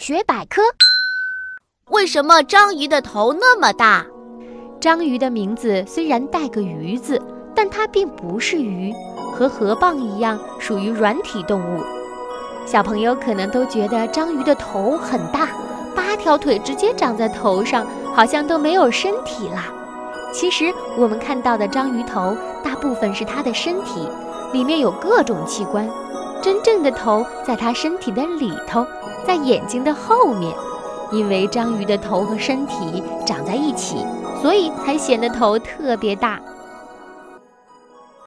大学百科：为什么章鱼的头那么大？章鱼的名字虽然带个“鱼”字，但它并不是鱼，和河蚌一样属于软体动物。小朋友可能都觉得章鱼的头很大，八条腿直接长在头上，好像都没有身体啦。其实我们看到的章鱼头，大部分是它的身体，里面有各种器官。真正的头在它身体的里头，在眼睛的后面。因为章鱼的头和身体长在一起，所以才显得头特别大。